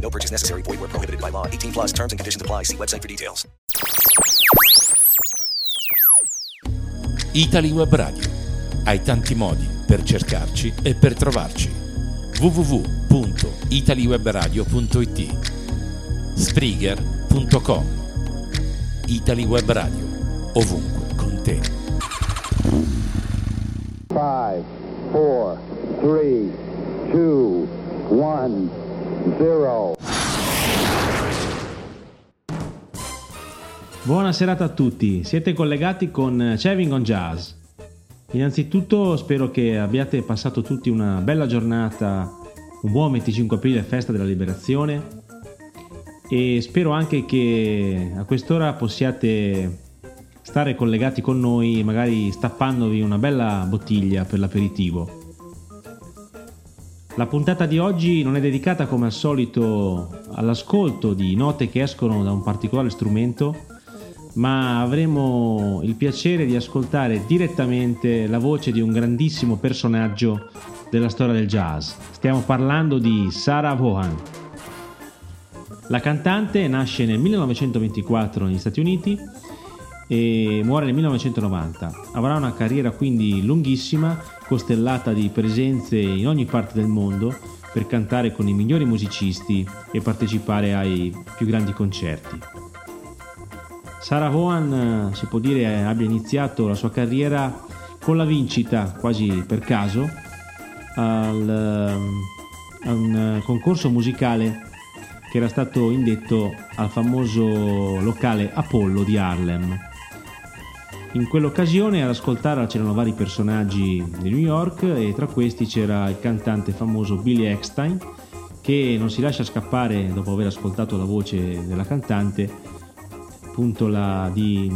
No purchase necessary. Void where prohibited by law. 18 plus terms and conditions apply. See website for details. Italy Web Radio. Hai tanti modi per cercarci e per trovarci. www.italywebradio.it Spreaker.com Italy Web Radio. Ovunque con te. 5, 4, 3, 2, 1, 0. Buona serata a tutti, siete collegati con Chaving on Jazz. Innanzitutto spero che abbiate passato tutti una bella giornata, un buon 25 aprile, festa della liberazione e spero anche che a quest'ora possiate stare collegati con noi, magari stappandovi una bella bottiglia per l'aperitivo. La puntata di oggi non è dedicata come al solito all'ascolto di note che escono da un particolare strumento, ma avremo il piacere di ascoltare direttamente la voce di un grandissimo personaggio della storia del jazz. Stiamo parlando di Sarah Vaughan. La cantante nasce nel 1924 negli Stati Uniti e muore nel 1990. Avrà una carriera quindi lunghissima, costellata di presenze in ogni parte del mondo per cantare con i migliori musicisti e partecipare ai più grandi concerti. Sarah Vaughan si può dire abbia iniziato la sua carriera con la vincita, quasi per caso, al, a un concorso musicale che era stato indetto al famoso locale Apollo di Harlem. In quell'occasione ad ascoltare c'erano vari personaggi di New York e tra questi c'era il cantante famoso Billy Eckstein che non si lascia scappare dopo aver ascoltato la voce della cantante appunto la, di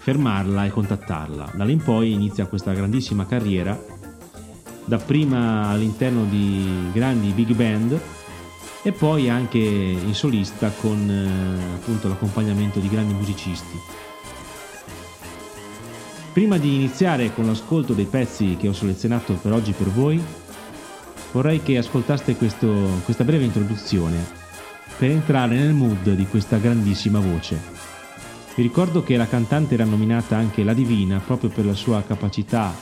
fermarla e contattarla. Da lì in poi inizia questa grandissima carriera, dapprima all'interno di grandi big band e poi anche in solista con eh, appunto l'accompagnamento di grandi musicisti. Prima di iniziare con l'ascolto dei pezzi che ho selezionato per oggi per voi, vorrei che ascoltaste questo, questa breve introduzione per entrare nel mood di questa grandissima voce. Vi ricordo che la cantante era nominata anche La Divina proprio per la sua capacità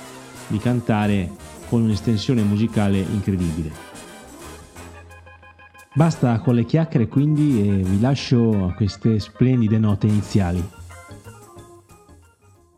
di cantare con un'estensione musicale incredibile. Basta con le chiacchiere quindi e vi lascio a queste splendide note iniziali.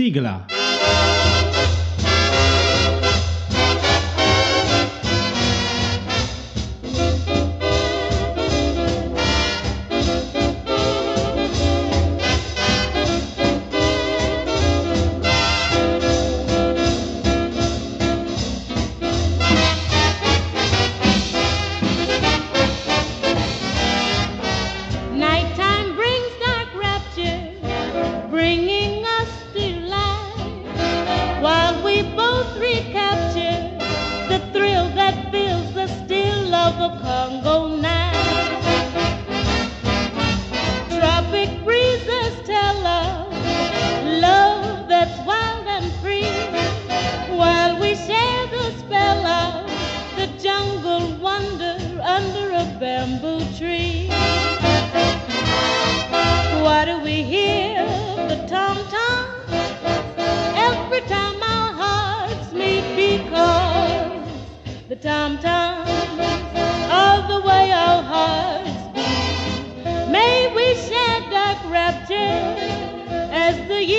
Sigla.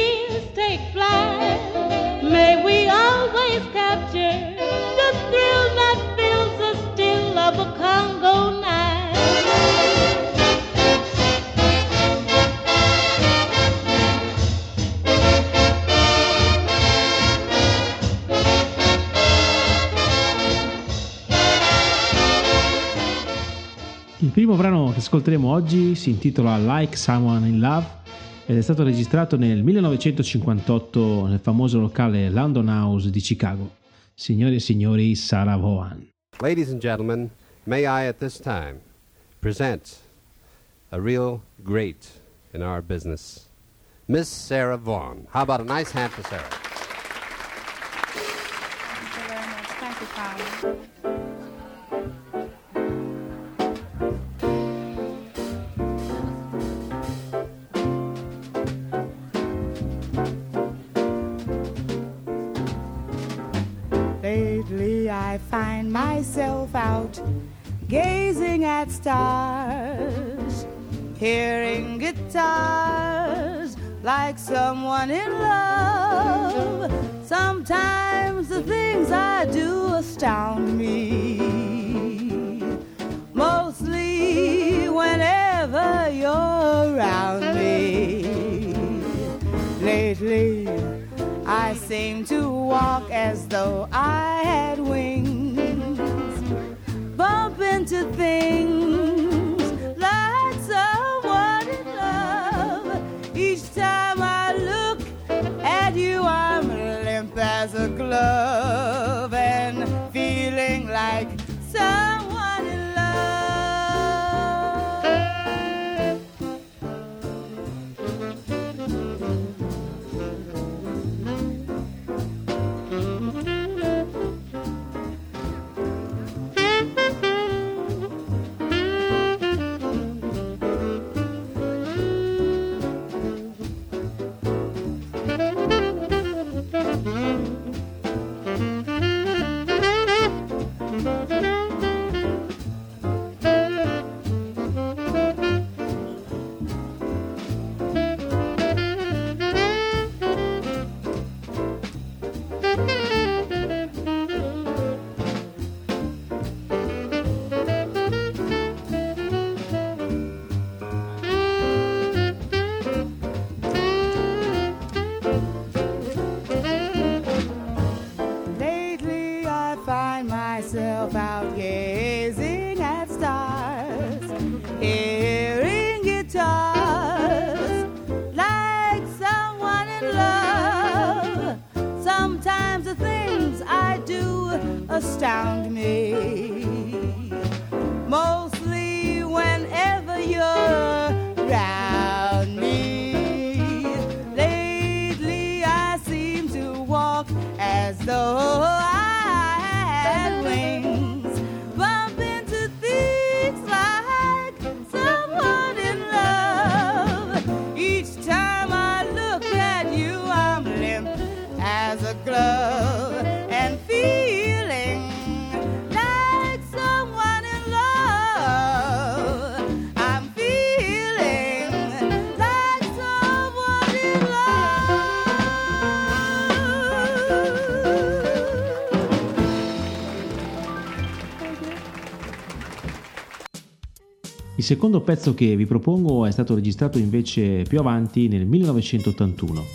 Years take flight. May we always capture the thrill that fills the still of a Congo night. Il primo brano che ascolteremo oggi si intitola Like Someone in Love ed è stato registrato nel 1958 nel famoso locale London House di Chicago. Signore e signori, Sarah Vaughan. Ladies and gentlemen, may I at this time present a real great in our business, Miss Sarah Vaughan. How about a nice hand for Sarah? Thank you very much. Thank you, Carl. I find myself out gazing at stars, hearing guitars like someone in love. Sometimes the things I do astound me. Mostly whenever you're around me. Lately, I seem to walk as though I had wings. Bump into things love. Each time I look at you, I'm limp as a glove astound me. Secondo pezzo che vi propongo è stato registrato invece più avanti nel 1981.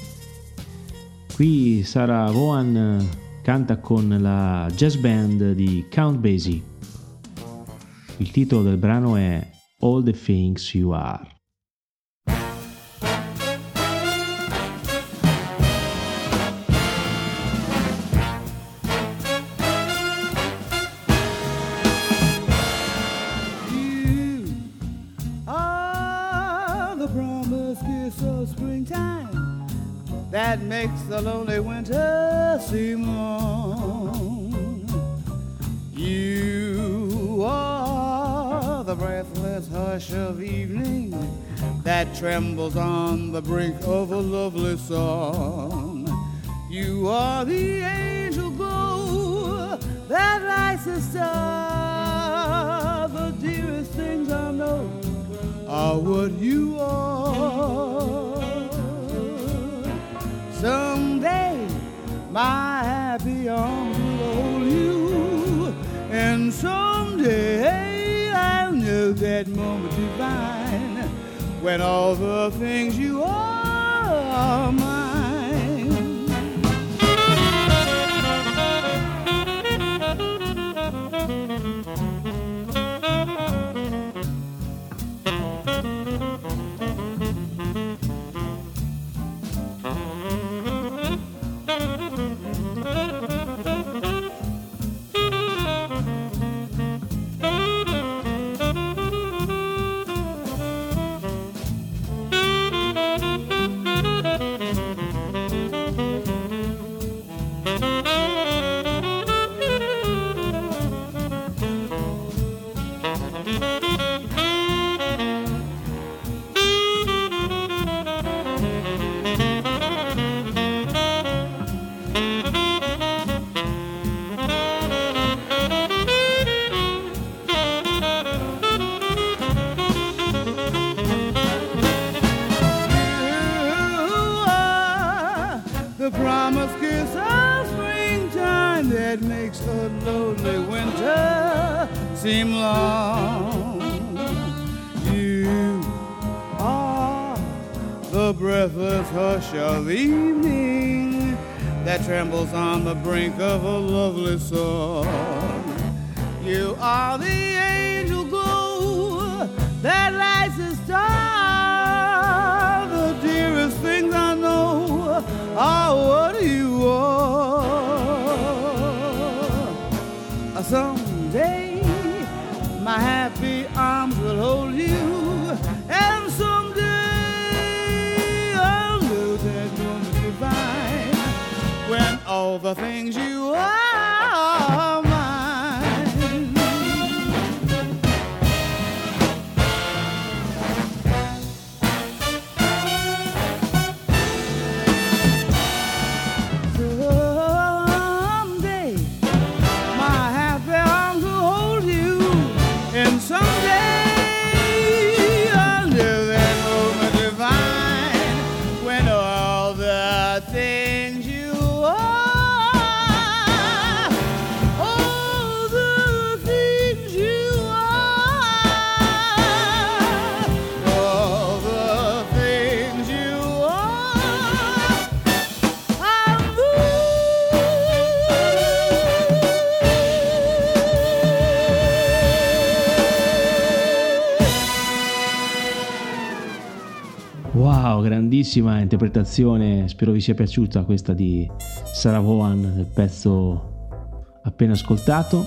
Qui Sarah Vaughan eh, canta con la jazz band di Count Basie. Il titolo del brano è All the Things You Are. Breathless hush of evening that trembles on the brink of a lovely song. You are the angel glow that lights the star. The dearest things I know are what you are. Someday my happy arms will hold you, and someday that moment divine when all the things you are hush of evening that trembles on the brink of a lovely song. You are the all the things you are Grandissima interpretazione, spero vi sia piaciuta questa di Sarah Vaughan del pezzo appena ascoltato.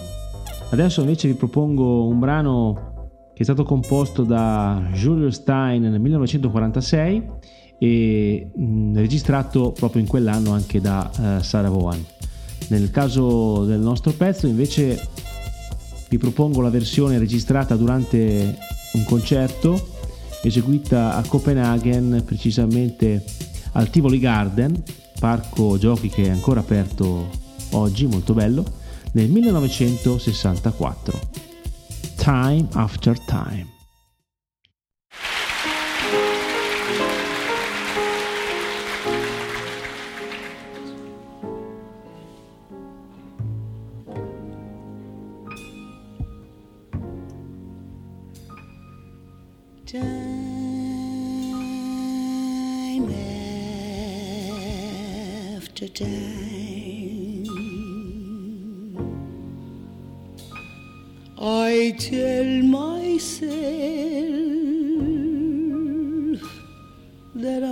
Adesso invece vi propongo un brano che è stato composto da Julius Stein nel 1946 e mh, registrato proprio in quell'anno anche da eh, Sarah Vaughan. Nel caso del nostro pezzo invece vi propongo la versione registrata durante un concerto eseguita a Copenaghen, precisamente al Tivoli Garden, parco giochi che è ancora aperto oggi, molto bello, nel 1964. Time After Time. Time, I tell myself that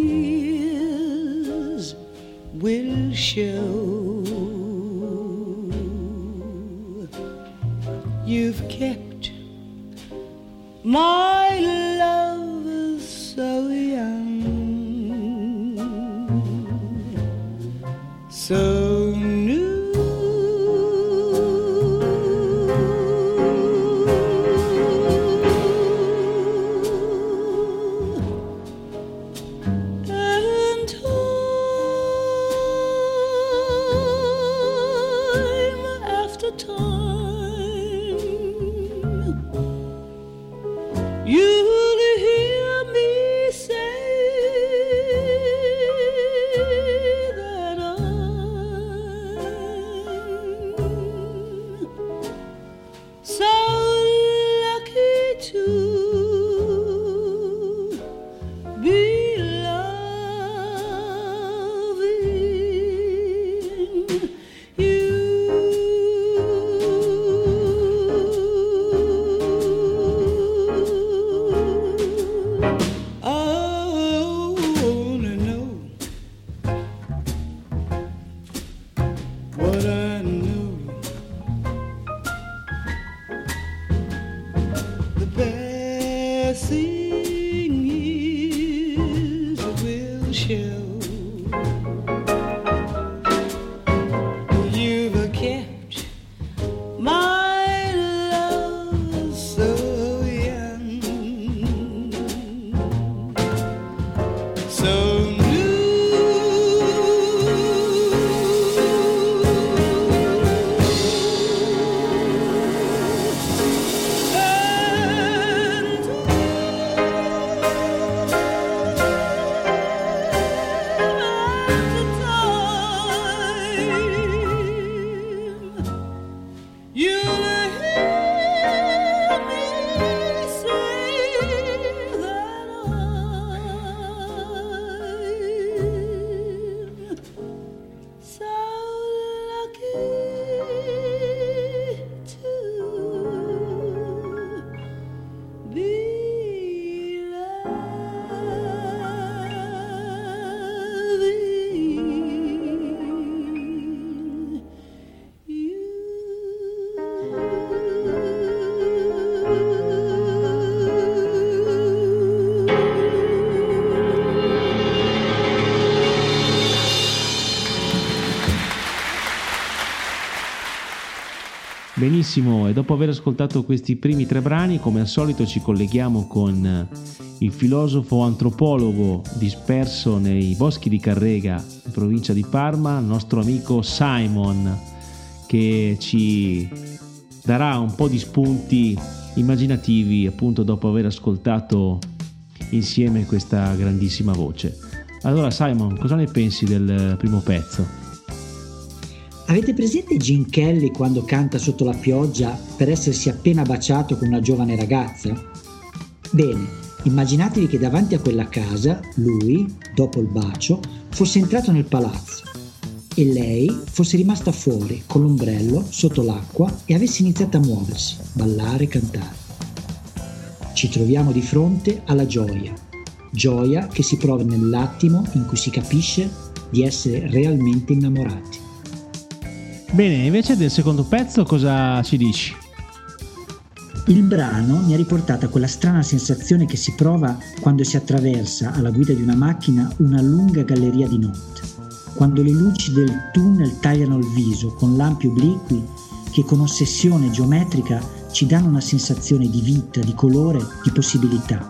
years will show. You've kept my Benissimo, e dopo aver ascoltato questi primi tre brani, come al solito ci colleghiamo con eh, il filosofo antropologo disperso nei boschi di Carrega, in provincia di Parma, il nostro amico Simon, che ci darà un po' di spunti immaginativi appunto dopo aver ascoltato insieme questa grandissima voce. Allora Simon, cosa ne pensi del primo pezzo? Avete presente Gene Kelly quando canta sotto la pioggia per essersi appena baciato con una giovane ragazza? Bene, immaginatevi che davanti a quella casa lui, dopo il bacio, fosse entrato nel palazzo e lei fosse rimasta fuori con l'ombrello sotto l'acqua e avesse iniziato a muoversi, ballare, cantare. Ci troviamo di fronte alla gioia, gioia che si prova nell'attimo in cui si capisce di essere realmente innamorati. Bene, invece del secondo pezzo cosa ci dici? Il brano mi ha riportato a quella strana sensazione che si prova quando si attraversa alla guida di una macchina una lunga galleria di notte, quando le luci del tunnel tagliano il viso con lampi obliqui che con ossessione geometrica ci danno una sensazione di vita, di colore, di possibilità.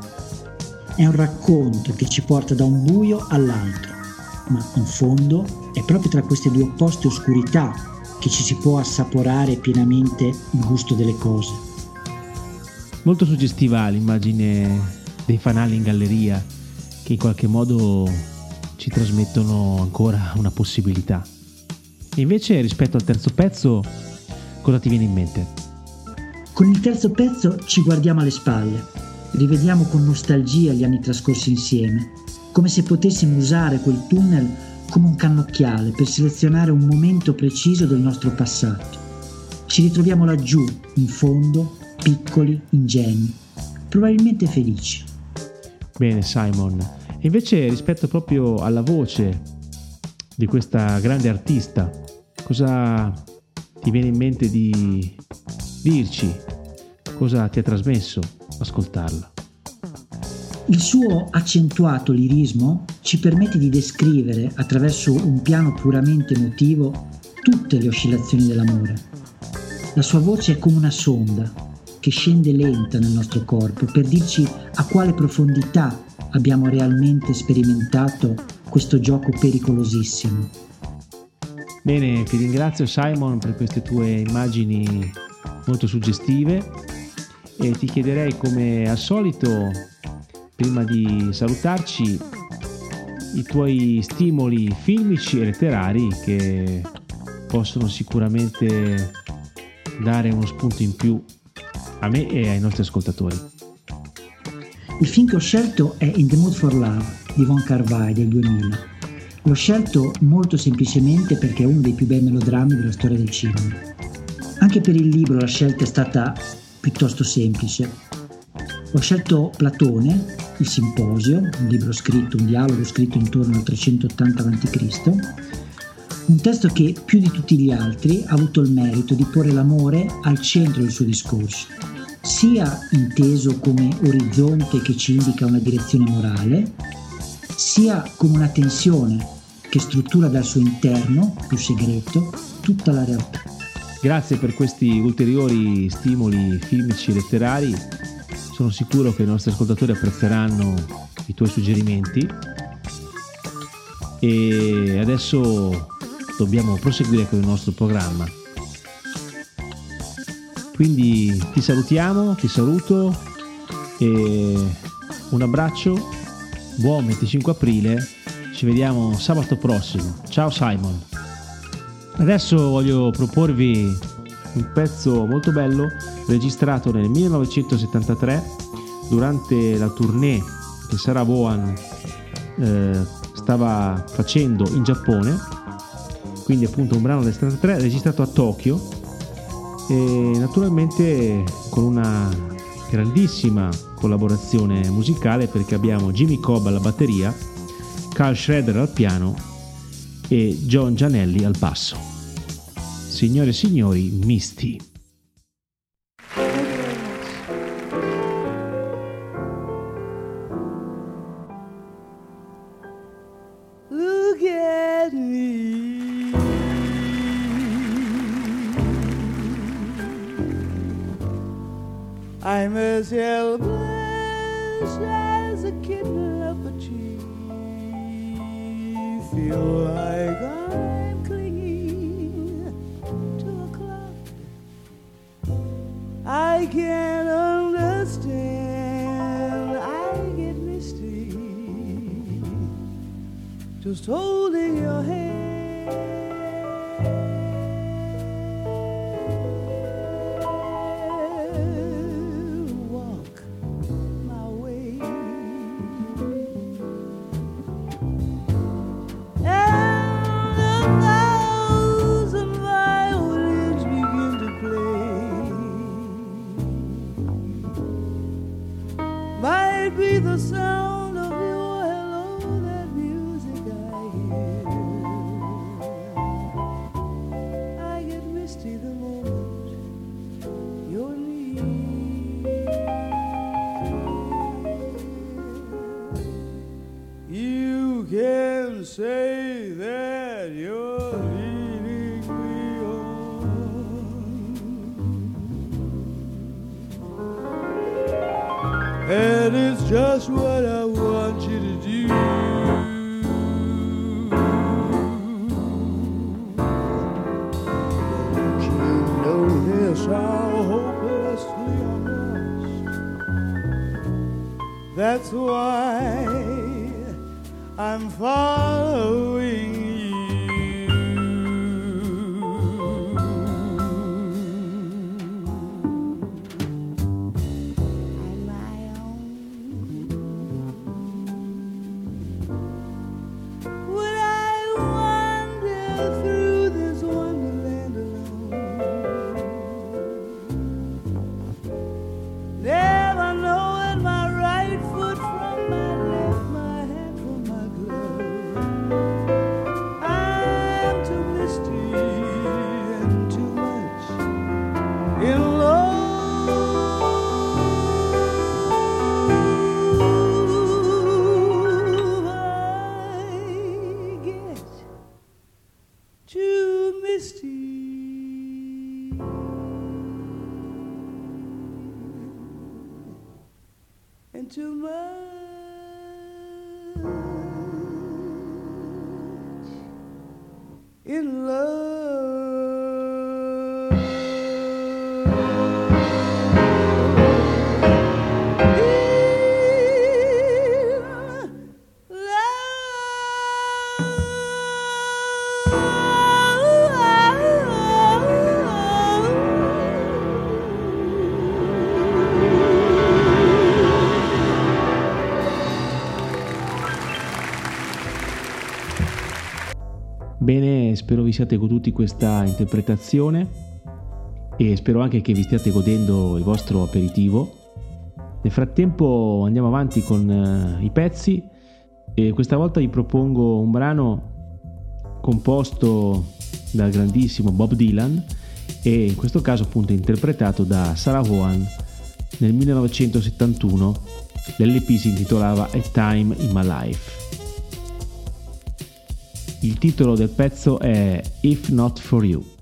È un racconto che ci porta da un buio all'altro, ma in fondo è proprio tra queste due opposte oscurità che ci si può assaporare pienamente il gusto delle cose. Molto suggestiva l'immagine dei fanali in galleria che in qualche modo ci trasmettono ancora una possibilità. E invece rispetto al terzo pezzo, cosa ti viene in mente? Con il terzo pezzo ci guardiamo alle spalle, rivediamo con nostalgia gli anni trascorsi insieme, come se potessimo usare quel tunnel come un cannocchiale per selezionare un momento preciso del nostro passato. Ci ritroviamo laggiù, in fondo, piccoli, ingenui, probabilmente felici. Bene Simon, e invece rispetto proprio alla voce di questa grande artista, cosa ti viene in mente di dirci? Cosa ti ha trasmesso ascoltarla? Il suo accentuato lirismo ci permette di descrivere attraverso un piano puramente emotivo tutte le oscillazioni dell'amore. La sua voce è come una sonda che scende lenta nel nostro corpo per dirci a quale profondità abbiamo realmente sperimentato questo gioco pericolosissimo. Bene, ti ringrazio Simon per queste tue immagini molto suggestive e ti chiederei come al solito, prima di salutarci, i tuoi stimoli filmici e letterari che possono sicuramente dare uno spunto in più a me e ai nostri ascoltatori. Il film che ho scelto è In the Mood for Love di Von Carvai del 2000. L'ho scelto molto semplicemente perché è uno dei più bei melodrammi della storia del cinema. Anche per il libro la scelta è stata piuttosto semplice. Ho scelto Platone, Il Simposio, un libro scritto, un dialogo scritto intorno al 380 a.C., un testo che più di tutti gli altri ha avuto il merito di porre l'amore al centro del suo discorso, sia inteso come orizzonte che ci indica una direzione morale, sia come una tensione che struttura dal suo interno, più segreto, tutta la realtà. Grazie per questi ulteriori stimoli filmici e letterari. Sono sicuro che i nostri ascoltatori apprezzeranno i tuoi suggerimenti. E adesso dobbiamo proseguire con il nostro programma. Quindi ti salutiamo, ti saluto e un abbraccio, buon 25 aprile, ci vediamo sabato prossimo. Ciao Simon. Adesso voglio proporvi un pezzo molto bello registrato nel 1973 durante la tournée che Sarah Vaughan eh, stava facendo in Giappone quindi appunto un brano del 73 registrato a Tokyo e naturalmente con una grandissima collaborazione musicale perché abbiamo Jimmy Cobb alla batteria, Carl Schroeder al piano e John Gianelli al basso. Signore e signori, Misty. I'm as helpless as a a tree. Feel like I'm clinging to a cloud. I can't understand. I get misty just holding your hand. and it's just what I want you to do. Don't you notice how hopelessly I'm lost? That's why I'm far. spero vi siate goduti questa interpretazione e spero anche che vi stiate godendo il vostro aperitivo. Nel frattempo andiamo avanti con eh, i pezzi e questa volta vi propongo un brano composto dal grandissimo Bob Dylan e in questo caso appunto interpretato da Sarah Vaughan nel 1971. L'LP si intitolava A Time in My Life. Il titolo del pezzo è If Not For You.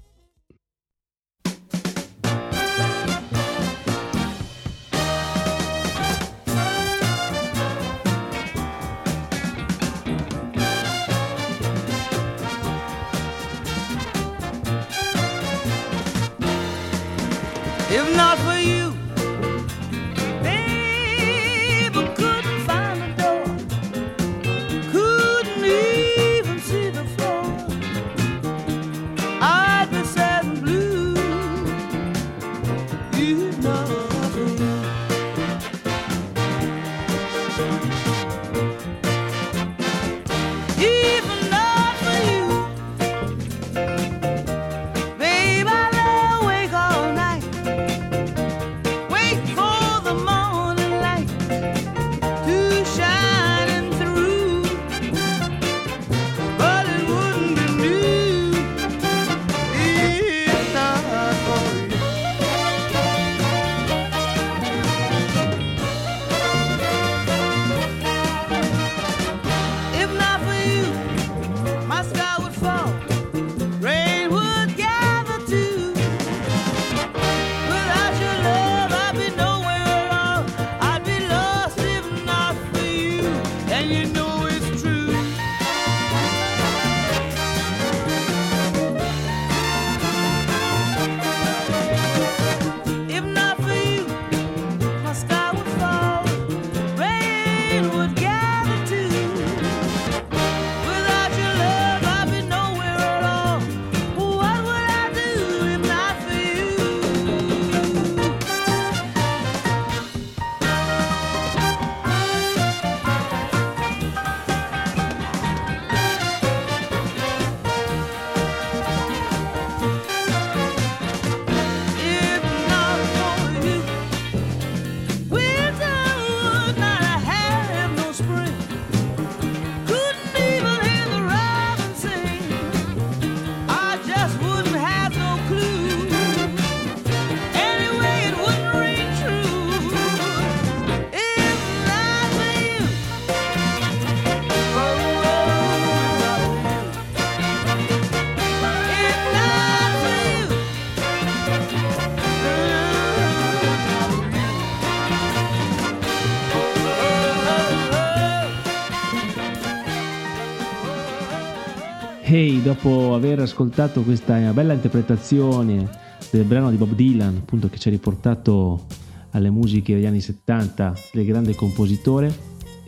dopo aver ascoltato questa bella interpretazione del brano di Bob Dylan, appunto che ci ha riportato alle musiche degli anni 70 del grande compositore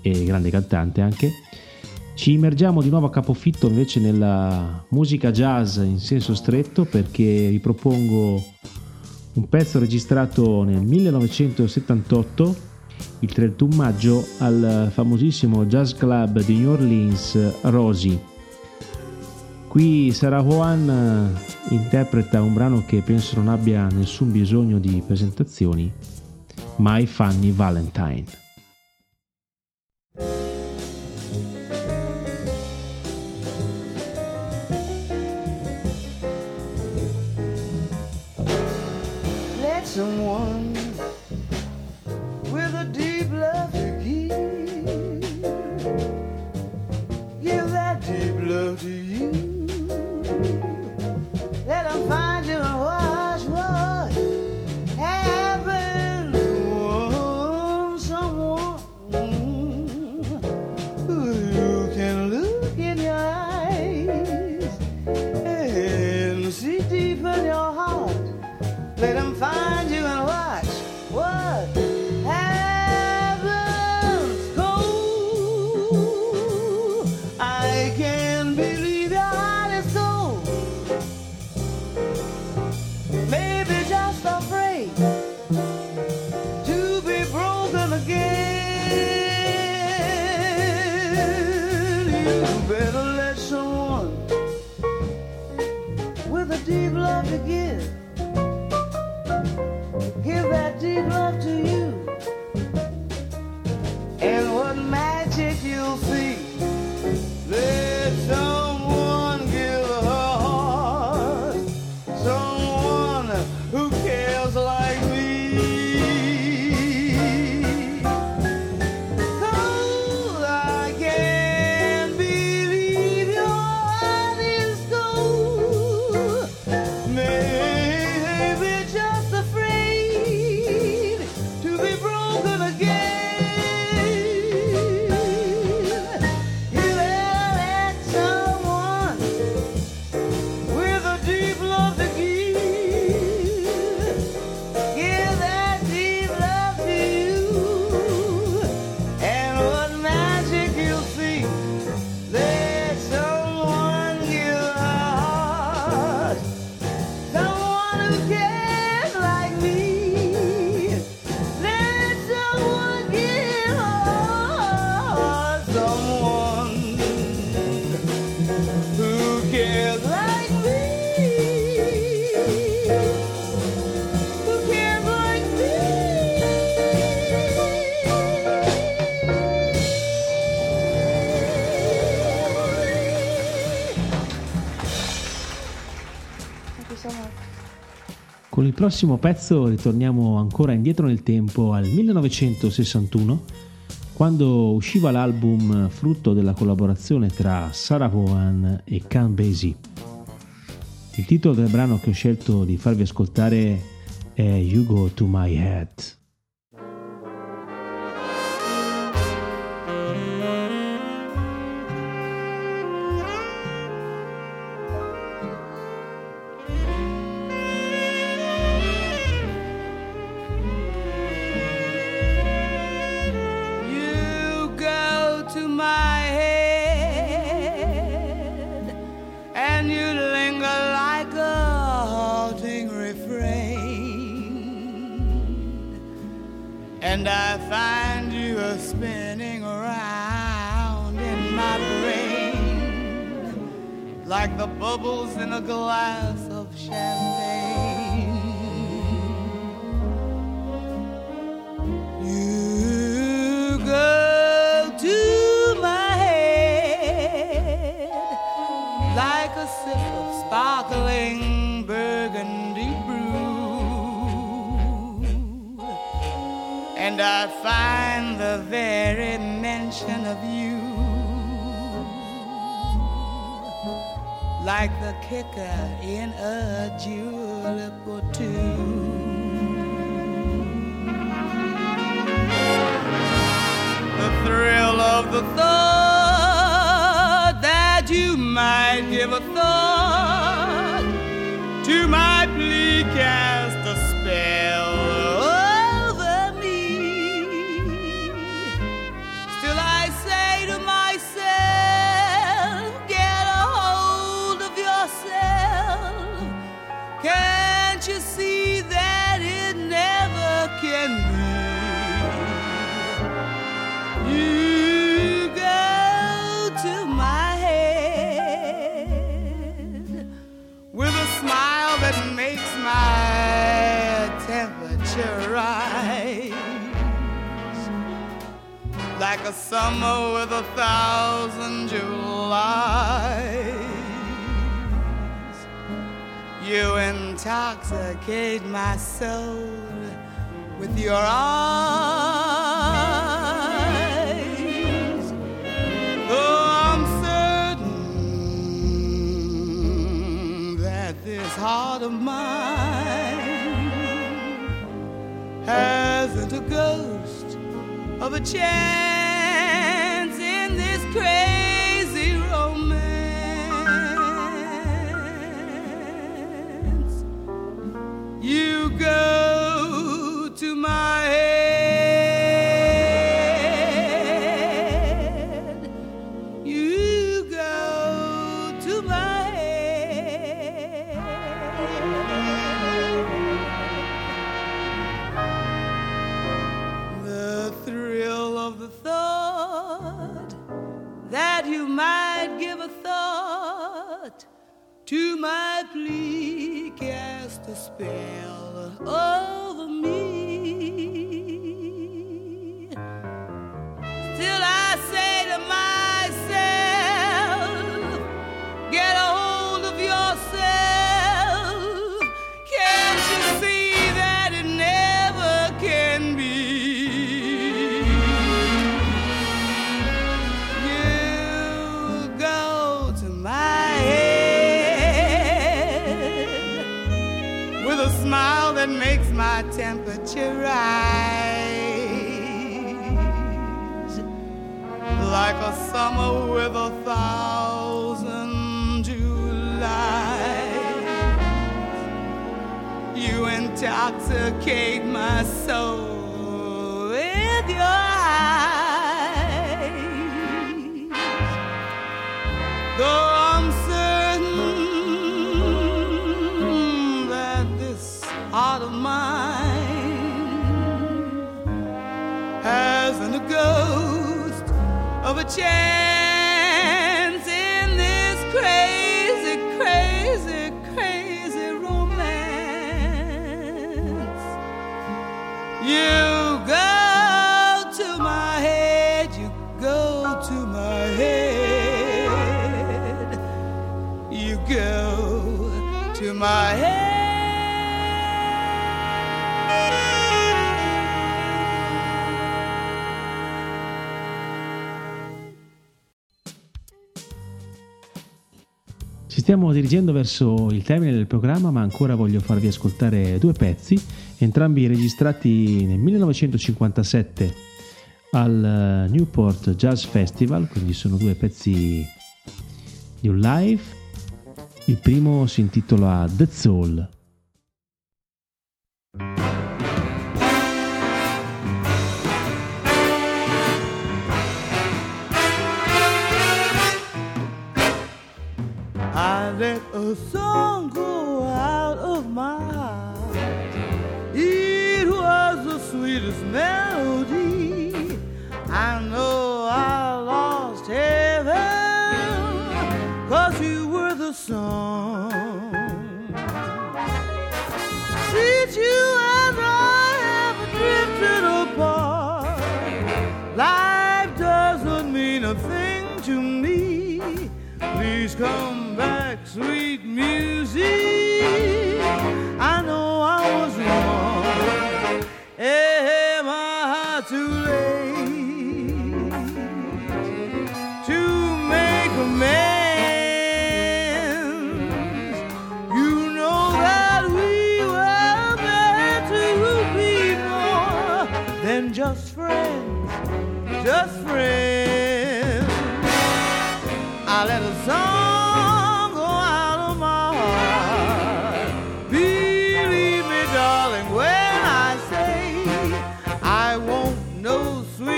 e grande cantante anche, ci immergiamo di nuovo a capofitto invece nella musica jazz in senso stretto perché vi propongo un pezzo registrato nel 1978, il 31 maggio, al famosissimo jazz club di New Orleans, Rosie. Qui Sarah Juan eh, interpreta un brano che penso non abbia nessun bisogno di presentazioni, My Funny Valentine. Someone with a deep love to give give that deep love to you. Prossimo pezzo ritorniamo ancora indietro nel tempo al 1961, quando usciva l'album frutto della collaborazione tra Sarah Vaughan e Can Basie. Il titolo del brano che ho scelto di farvi ascoltare è You Go to My Head. And I find you a spinning around in my brain like the bubbles in a glass of champagne. And I find the very mention of you like the kicker in a julep or two. the thrill of the thought that you might give a thought to my a summer with a thousand Julys. You intoxicate my soul with your eyes. Though I'm certain that this heart of mine hasn't a ghost of a chance in cast a stiamo dirigendo verso il termine del programma, ma ancora voglio farvi ascoltare due pezzi, entrambi registrati nel 1957 al Newport Jazz Festival, quindi sono due pezzi di un live. Il primo si intitola The Soul. Let a song go out of my heart. It was the sweetest melody. I know I lost heaven, cause you were the song. Since you and I have drifted apart, life doesn't mean a thing to me. Please come sweet music.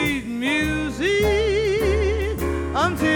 Sweet music until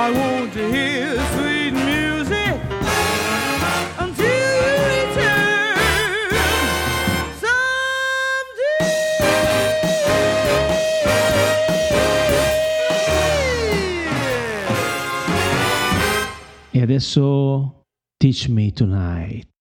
I want to hear sweet music until you return. someday. E adesso Teach Me Tonight.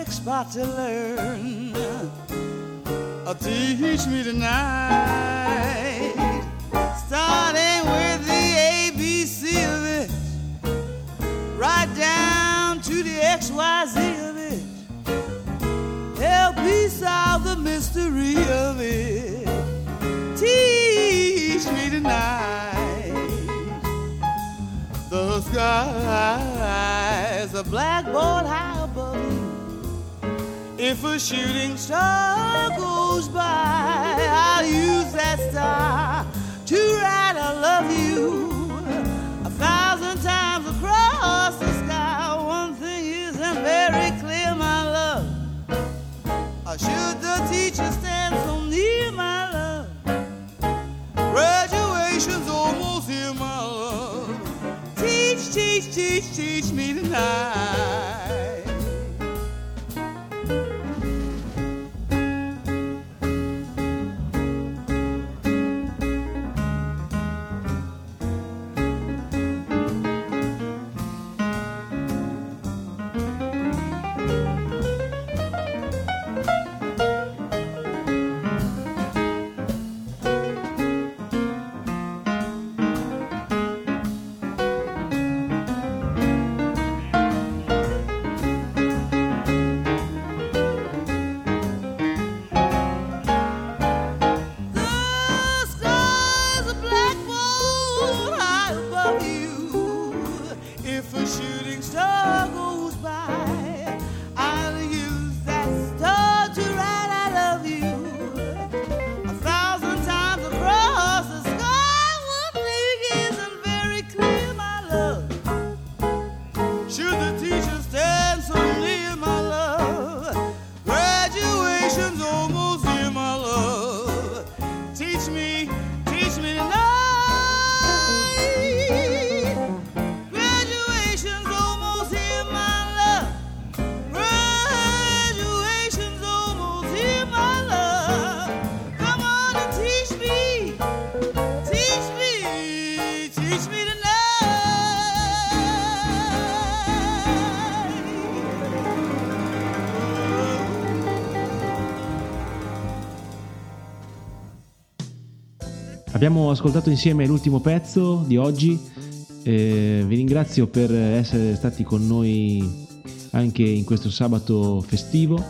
Perfect spot to learn, uh, teach me tonight. Starting with the ABC of it, right down to the XYZ of it. Help me solve the mystery of it. Teach me tonight. The sky's a blackboard high. If a shooting star goes by, I'll use that star to write I love you a thousand times across the sky. One thing isn't very clear, my love. Or should the teacher stand so near, my love? Graduation's almost here, my love. Teach, teach, teach, teach me tonight. Abbiamo ascoltato insieme l'ultimo pezzo di oggi. Eh, vi ringrazio per essere stati con noi anche in questo sabato festivo.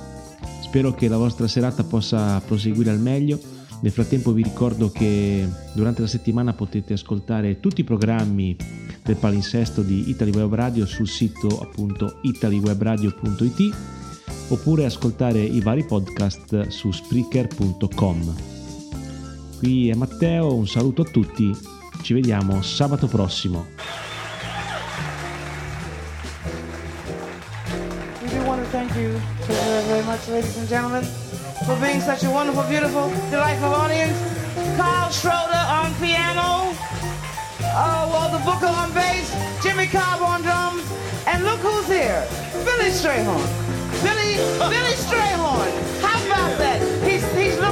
Spero che la vostra serata possa proseguire al meglio. Nel frattempo vi ricordo che durante la settimana potete ascoltare tutti i programmi del palinsesto di Italy Web Radio sul sito appunto italywebradio.it oppure ascoltare i vari podcast su spreaker.com. Qui è Matteo, un saluto a tutti, ci vediamo sabato prossimo. thank you very, very much, ladies and gentlemen, for being such a wonderful, beautiful, delightful audience. Carl Schroeder on piano, uh, Walter Booker on bass, Jimmy Cobb on drums, and look who's here, Billy Strayhorn. Billy, Billy Strayhorn. How about that?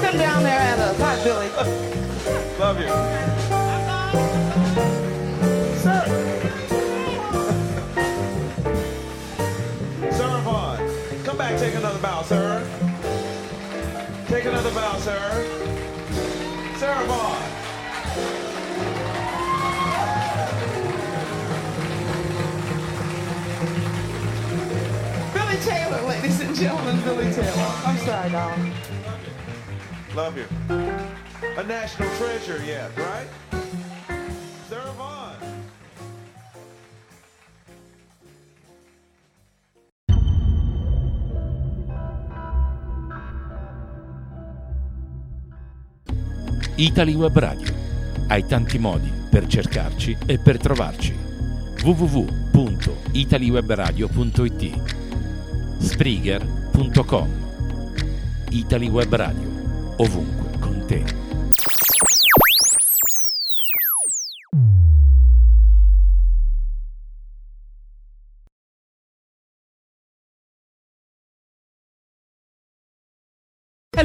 He's down there at us. Hi, Billy. Love you. Sir. Sarah Vaughn, come back, take another bow, sir. Take another bow, sir. Sarah Vaughn. Billy Taylor, ladies and gentlemen, Billy Taylor. I'm sorry, darling. Love you. A national treasure yet, right? Sarah Vaughn. Italy Web Radio. Hai tanti modi per cercarci e per trovarci. www.italywebradio.it Spreaker.com Italy Web Radio. Ovunque con te.